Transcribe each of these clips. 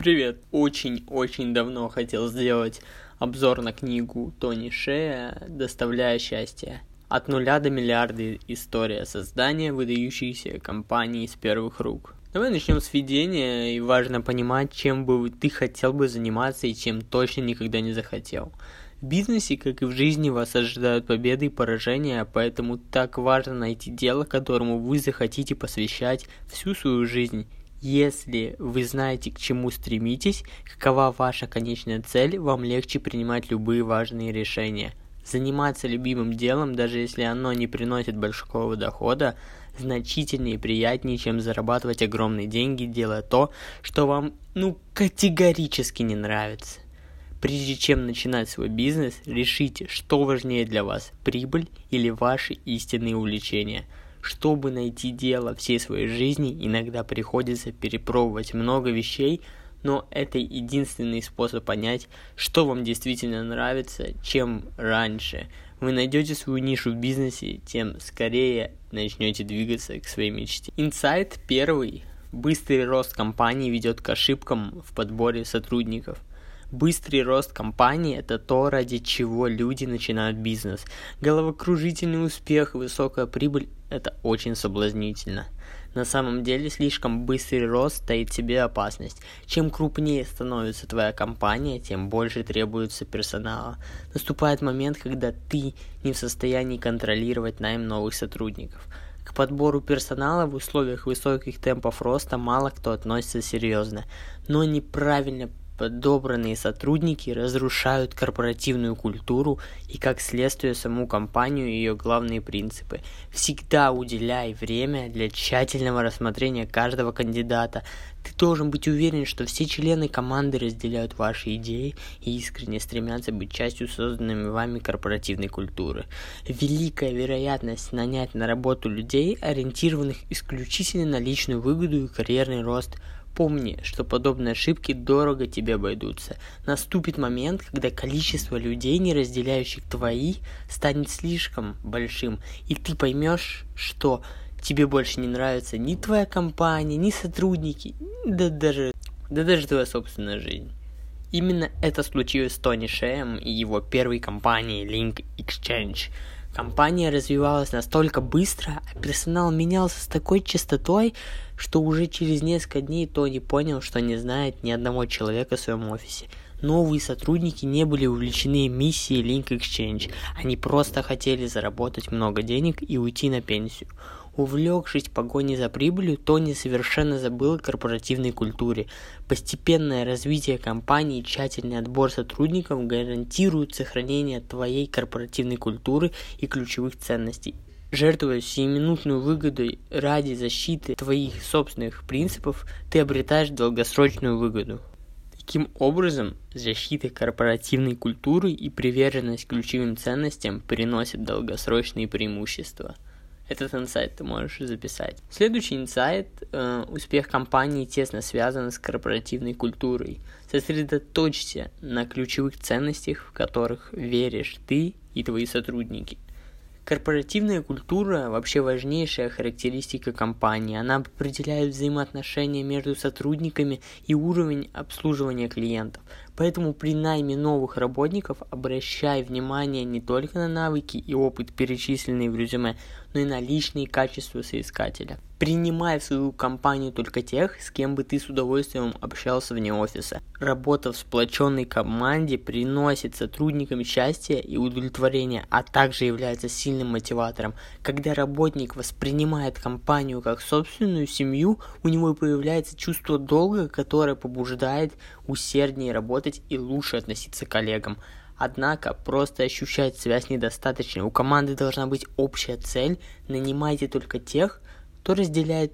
Привет! Очень-очень давно хотел сделать обзор на книгу Тони Шея «Доставляя счастье». От нуля до миллиарда история создания выдающейся компании с первых рук. Давай начнем с введения, и важно понимать, чем бы ты хотел бы заниматься и чем точно никогда не захотел. В бизнесе, как и в жизни, вас ожидают победы и поражения, поэтому так важно найти дело, которому вы захотите посвящать всю свою жизнь. Если вы знаете, к чему стремитесь, какова ваша конечная цель, вам легче принимать любые важные решения. Заниматься любимым делом, даже если оно не приносит большого дохода, значительнее и приятнее, чем зарабатывать огромные деньги, делая то, что вам, ну, категорически не нравится. Прежде чем начинать свой бизнес, решите, что важнее для вас – прибыль или ваши истинные увлечения. Чтобы найти дело всей своей жизни, иногда приходится перепробовать много вещей, но это единственный способ понять, что вам действительно нравится, чем раньше. Вы найдете свою нишу в бизнесе, тем скорее начнете двигаться к своей мечте. Инсайт первый. Быстрый рост компании ведет к ошибкам в подборе сотрудников – Быстрый рост компании – это то, ради чего люди начинают бизнес. Головокружительный успех и высокая прибыль – это очень соблазнительно. На самом деле, слишком быстрый рост стоит себе опасность. Чем крупнее становится твоя компания, тем больше требуется персонала. Наступает момент, когда ты не в состоянии контролировать найм новых сотрудников. К подбору персонала в условиях высоких темпов роста мало кто относится серьезно, но неправильно подобранные сотрудники разрушают корпоративную культуру и, как следствие, саму компанию и ее главные принципы. Всегда уделяй время для тщательного рассмотрения каждого кандидата. Ты должен быть уверен, что все члены команды разделяют ваши идеи и искренне стремятся быть частью созданными вами корпоративной культуры. Великая вероятность нанять на работу людей, ориентированных исключительно на личную выгоду и карьерный рост – Помни, что подобные ошибки дорого тебе обойдутся. Наступит момент, когда количество людей, не разделяющих твои, станет слишком большим, и ты поймешь, что тебе больше не нравится ни твоя компания, ни сотрудники, да даже, да даже твоя собственная жизнь. Именно это случилось с Тони Шеем и его первой компанией Link Exchange – Компания развивалась настолько быстро, а персонал менялся с такой частотой, что уже через несколько дней Тони понял, что не знает ни одного человека в своем офисе. Новые сотрудники не были увлечены миссией Link Exchange, они просто хотели заработать много денег и уйти на пенсию. Увлекшись погоней за прибылью, Тони совершенно забыл о корпоративной культуре. Постепенное развитие компании и тщательный отбор сотрудников гарантируют сохранение твоей корпоративной культуры и ключевых ценностей. Жертвуя сиюминутную выгодой ради защиты твоих собственных принципов, ты обретаешь долгосрочную выгоду. Таким образом, защита корпоративной культуры и приверженность ключевым ценностям приносят долгосрочные преимущества – этот инсайт ты можешь записать. Следующий инсайт э, успех компании тесно связан с корпоративной культурой. Сосредоточься на ключевых ценностях, в которых веришь ты и твои сотрудники. Корпоративная культура вообще важнейшая характеристика компании. Она определяет взаимоотношения между сотрудниками и уровень обслуживания клиентов. Поэтому при найме новых работников обращай внимание не только на навыки и опыт, перечисленные в резюме, но и на личные качества соискателя. Принимай в свою компанию только тех, с кем бы ты с удовольствием общался вне офиса. Работа в сплоченной команде приносит сотрудникам счастье и удовлетворение, а также является сильным мотиватором. Когда работник воспринимает компанию как собственную семью, у него появляется чувство долга, которое побуждает усерднее работать и лучше относиться к коллегам. Однако просто ощущать связь недостаточно. У команды должна быть общая цель. Нанимайте только тех, кто разделяет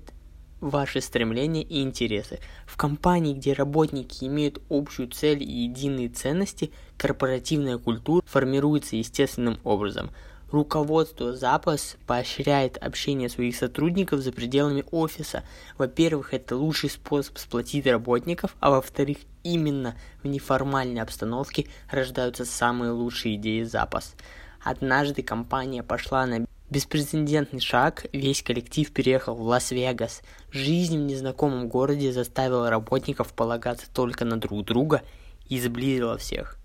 ваши стремления и интересы. В компании, где работники имеют общую цель и единые ценности, корпоративная культура формируется естественным образом. Руководство запас поощряет общение своих сотрудников за пределами офиса. Во-первых, это лучший способ сплотить работников, а во-вторых, именно в неформальной обстановке рождаются самые лучшие идеи запас. Однажды компания пошла на Беспрецедентный шаг, весь коллектив переехал в Лас-Вегас. Жизнь в незнакомом городе заставила работников полагаться только на друг друга и сблизила всех.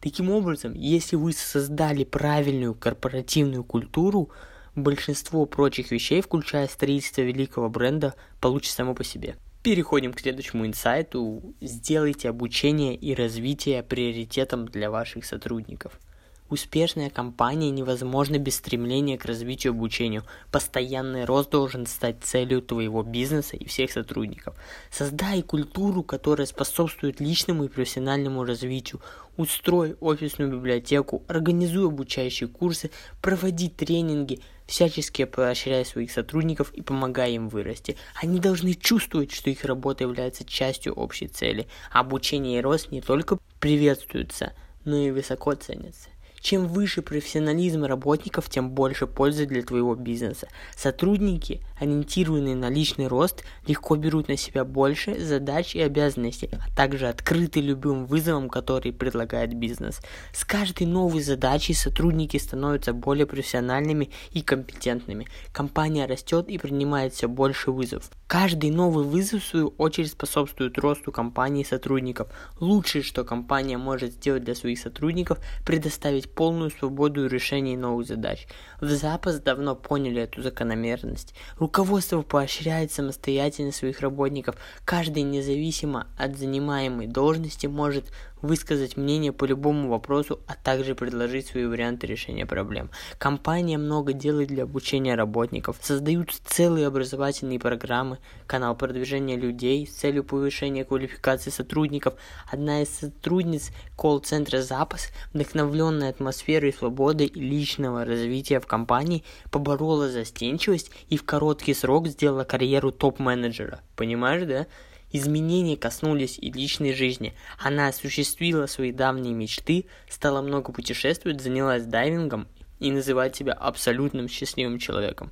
Таким образом, если вы создали правильную корпоративную культуру, большинство прочих вещей, включая строительство великого бренда, получится само по себе. Переходим к следующему инсайту. Сделайте обучение и развитие приоритетом для ваших сотрудников – Успешная компания невозможна без стремления к развитию и обучению. Постоянный рост должен стать целью твоего бизнеса и всех сотрудников. Создай культуру, которая способствует личному и профессиональному развитию. Устрой офисную библиотеку, организуй обучающие курсы, проводи тренинги, всячески поощряй своих сотрудников и помогай им вырасти. Они должны чувствовать, что их работа является частью общей цели. Обучение и рост не только приветствуются, но и высоко ценятся. Чем выше профессионализм работников, тем больше пользы для твоего бизнеса. Сотрудники, ориентированные на личный рост, легко берут на себя больше задач и обязанностей, а также открыты любым вызовам, которые предлагает бизнес. С каждой новой задачей сотрудники становятся более профессиональными и компетентными. Компания растет и принимает все больше вызовов. Каждый новый вызов, в свою очередь, способствует росту компании и сотрудников. Лучшее, что компания может сделать для своих сотрудников, предоставить полную свободу решения новых задач. В запас давно поняли эту закономерность. Руководство поощряет самостоятельность своих работников. Каждый независимо от занимаемой должности может высказать мнение по любому вопросу, а также предложить свои варианты решения проблем. Компания много делает для обучения работников, создают целые образовательные программы, канал продвижения людей с целью повышения квалификации сотрудников. Одна из сотрудниц колл-центра «Запас», вдохновленная атмосферой свободы и личного развития в компании, поборола застенчивость и в короткий срок сделала карьеру топ-менеджера. Понимаешь, да? Изменения коснулись и личной жизни. Она осуществила свои давние мечты, стала много путешествовать, занялась дайвингом и называть себя абсолютным счастливым человеком.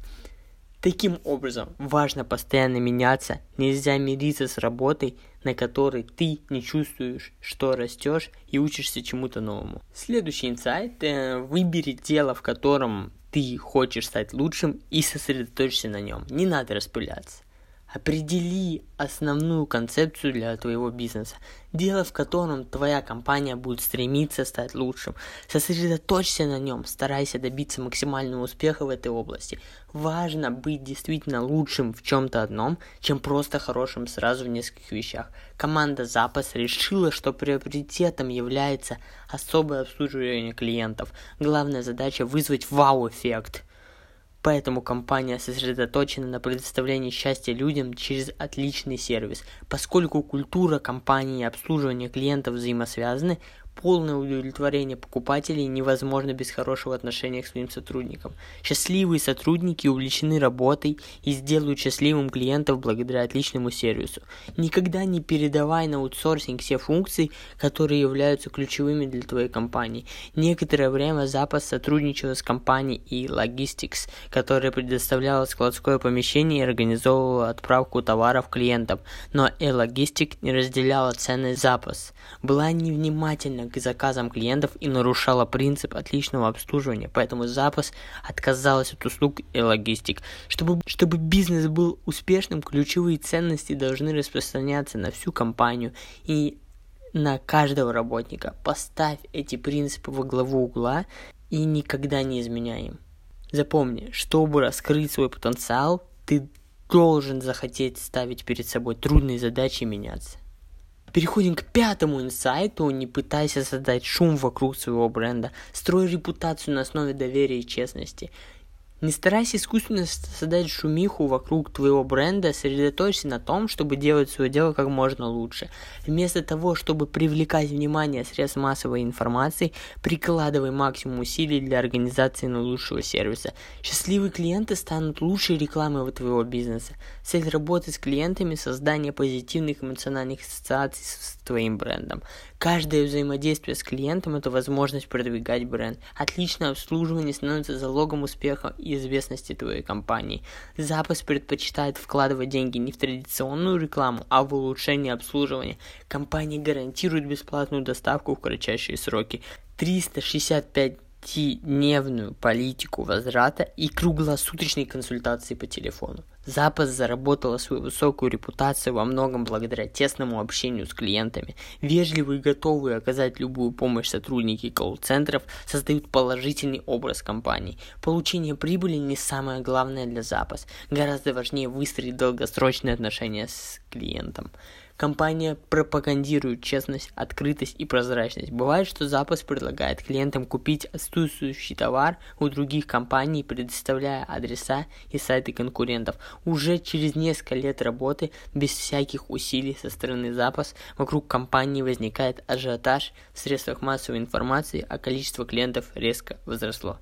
Таким образом, важно постоянно меняться, нельзя мириться с работой, на которой ты не чувствуешь, что растешь и учишься чему-то новому. Следующий инсайт. Э, выбери дело, в котором ты хочешь стать лучшим и сосредоточься на нем. Не надо распыляться. Определи основную концепцию для твоего бизнеса, дело в котором твоя компания будет стремиться стать лучшим. Сосредоточься на нем, старайся добиться максимального успеха в этой области. Важно быть действительно лучшим в чем-то одном, чем просто хорошим сразу в нескольких вещах. Команда Запас решила, что приоритетом является особое обслуживание клиентов. Главная задача вызвать вау-эффект – Поэтому компания сосредоточена на предоставлении счастья людям через отличный сервис. Поскольку культура компании и обслуживание клиентов взаимосвязаны, Полное удовлетворение покупателей невозможно без хорошего отношения к своим сотрудникам. Счастливые сотрудники увлечены работой и сделают счастливым клиентов благодаря отличному сервису. Никогда не передавай на аутсорсинг все функции, которые являются ключевыми для твоей компании. Некоторое время запас сотрудничал с компанией и Logistics, которая предоставляла складское помещение и организовывала отправку товаров клиентам, но e-Logistic не разделяла ценный запас. Была невнимательна к заказам клиентов и нарушала принцип отличного обслуживания, поэтому запас отказалась от услуг и логистик. Чтобы, чтобы бизнес был успешным, ключевые ценности должны распространяться на всю компанию и на каждого работника. Поставь эти принципы во главу угла и никогда не изменяй им. Запомни, чтобы раскрыть свой потенциал, ты должен захотеть ставить перед собой трудные задачи и меняться. Переходим к пятому инсайту. Не пытайся создать шум вокруг своего бренда. Строй репутацию на основе доверия и честности. Не старайся искусственно создать шумиху вокруг твоего бренда, сосредоточься на том, чтобы делать свое дело как можно лучше. Вместо того, чтобы привлекать внимание средств массовой информации, прикладывай максимум усилий для организации наилучшего сервиса. Счастливые клиенты станут лучшей рекламой твоего бизнеса. Цель работы с клиентами – создание позитивных эмоциональных ассоциаций с твоим брендом. Каждое взаимодействие с клиентом – это возможность продвигать бренд. Отличное обслуживание становится залогом успеха и известности твоей компании. Запас предпочитает вкладывать деньги не в традиционную рекламу, а в улучшение обслуживания. Компания гарантирует бесплатную доставку в кратчайшие сроки. 365 пятидневную политику возврата и круглосуточные консультации по телефону. Запас заработала свою высокую репутацию во многом благодаря тесному общению с клиентами. Вежливые и готовые оказать любую помощь сотрудники колл-центров создают положительный образ компании. Получение прибыли не самое главное для запас. Гораздо важнее выстроить долгосрочные отношения с клиентом. Компания пропагандирует честность, открытость и прозрачность. Бывает, что запас предлагает клиентам купить отсутствующий товар у других компаний, предоставляя адреса и сайты конкурентов. Уже через несколько лет работы, без всяких усилий со стороны запас, вокруг компании возникает ажиотаж в средствах массовой информации, а количество клиентов резко возросло.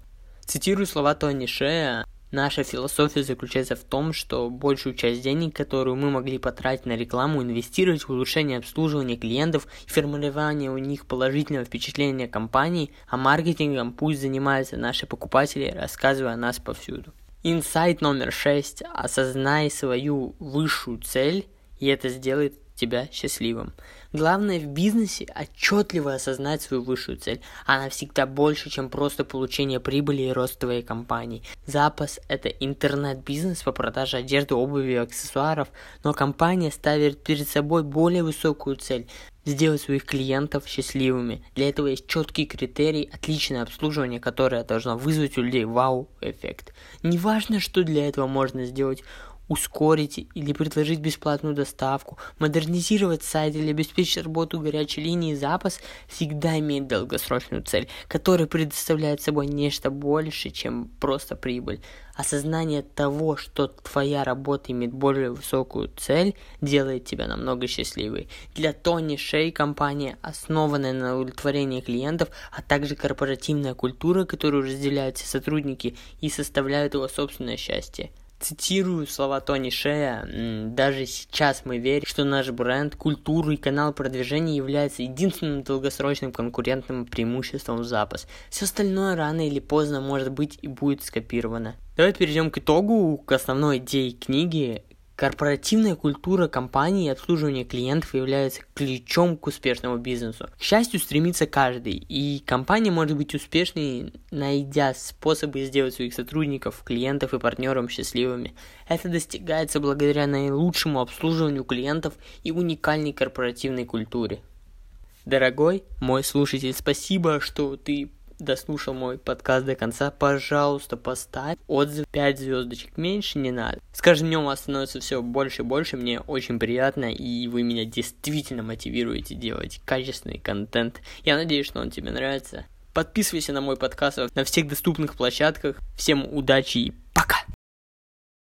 Цитирую слова Тони Шея, Наша философия заключается в том, что большую часть денег, которую мы могли потратить на рекламу, инвестировать в улучшение обслуживания клиентов и формирование у них положительного впечатления компании, а маркетингом пусть занимаются наши покупатели, рассказывая о нас повсюду. Инсайт номер шесть. Осознай свою высшую цель, и это сделает тебя счастливым. Главное в бизнесе отчетливо осознать свою высшую цель. Она всегда больше, чем просто получение прибыли и рост твоей компании. Запас – это интернет-бизнес по продаже одежды, обуви и аксессуаров, но компания ставит перед собой более высокую цель – сделать своих клиентов счастливыми. Для этого есть четкий критерий, отличное обслуживание, которое должно вызвать у людей вау-эффект. Неважно, что для этого можно сделать – ускорить или предложить бесплатную доставку, модернизировать сайт или обеспечить работу горячей линии запас всегда имеет долгосрочную цель, которая предоставляет собой нечто больше, чем просто прибыль. Осознание того, что твоя работа имеет более высокую цель, делает тебя намного счастливее. Для Тони Шей компания, основанная на удовлетворении клиентов, а также корпоративная культура, которую разделяют все сотрудники и составляют его собственное счастье. Цитирую слова Тони Шея, даже сейчас мы верим, что наш бренд, культура и канал продвижения является единственным долгосрочным конкурентным преимуществом запас. Все остальное рано или поздно может быть и будет скопировано. Давай перейдем к итогу, к основной идее книги. Корпоративная культура компании и обслуживание клиентов является ключом к успешному бизнесу. К счастью, стремится каждый, и компания может быть успешной, найдя способы сделать своих сотрудников, клиентов и партнеров счастливыми. Это достигается благодаря наилучшему обслуживанию клиентов и уникальной корпоративной культуре. Дорогой мой слушатель, спасибо, что ты дослушал мой подкаст до конца, пожалуйста, поставь отзыв 5 звездочек. Меньше не надо. С каждым днем вас становится все больше и больше. Мне очень приятно, и вы меня действительно мотивируете делать качественный контент. Я надеюсь, что он тебе нравится. Подписывайся на мой подкаст на всех доступных площадках. Всем удачи и пока!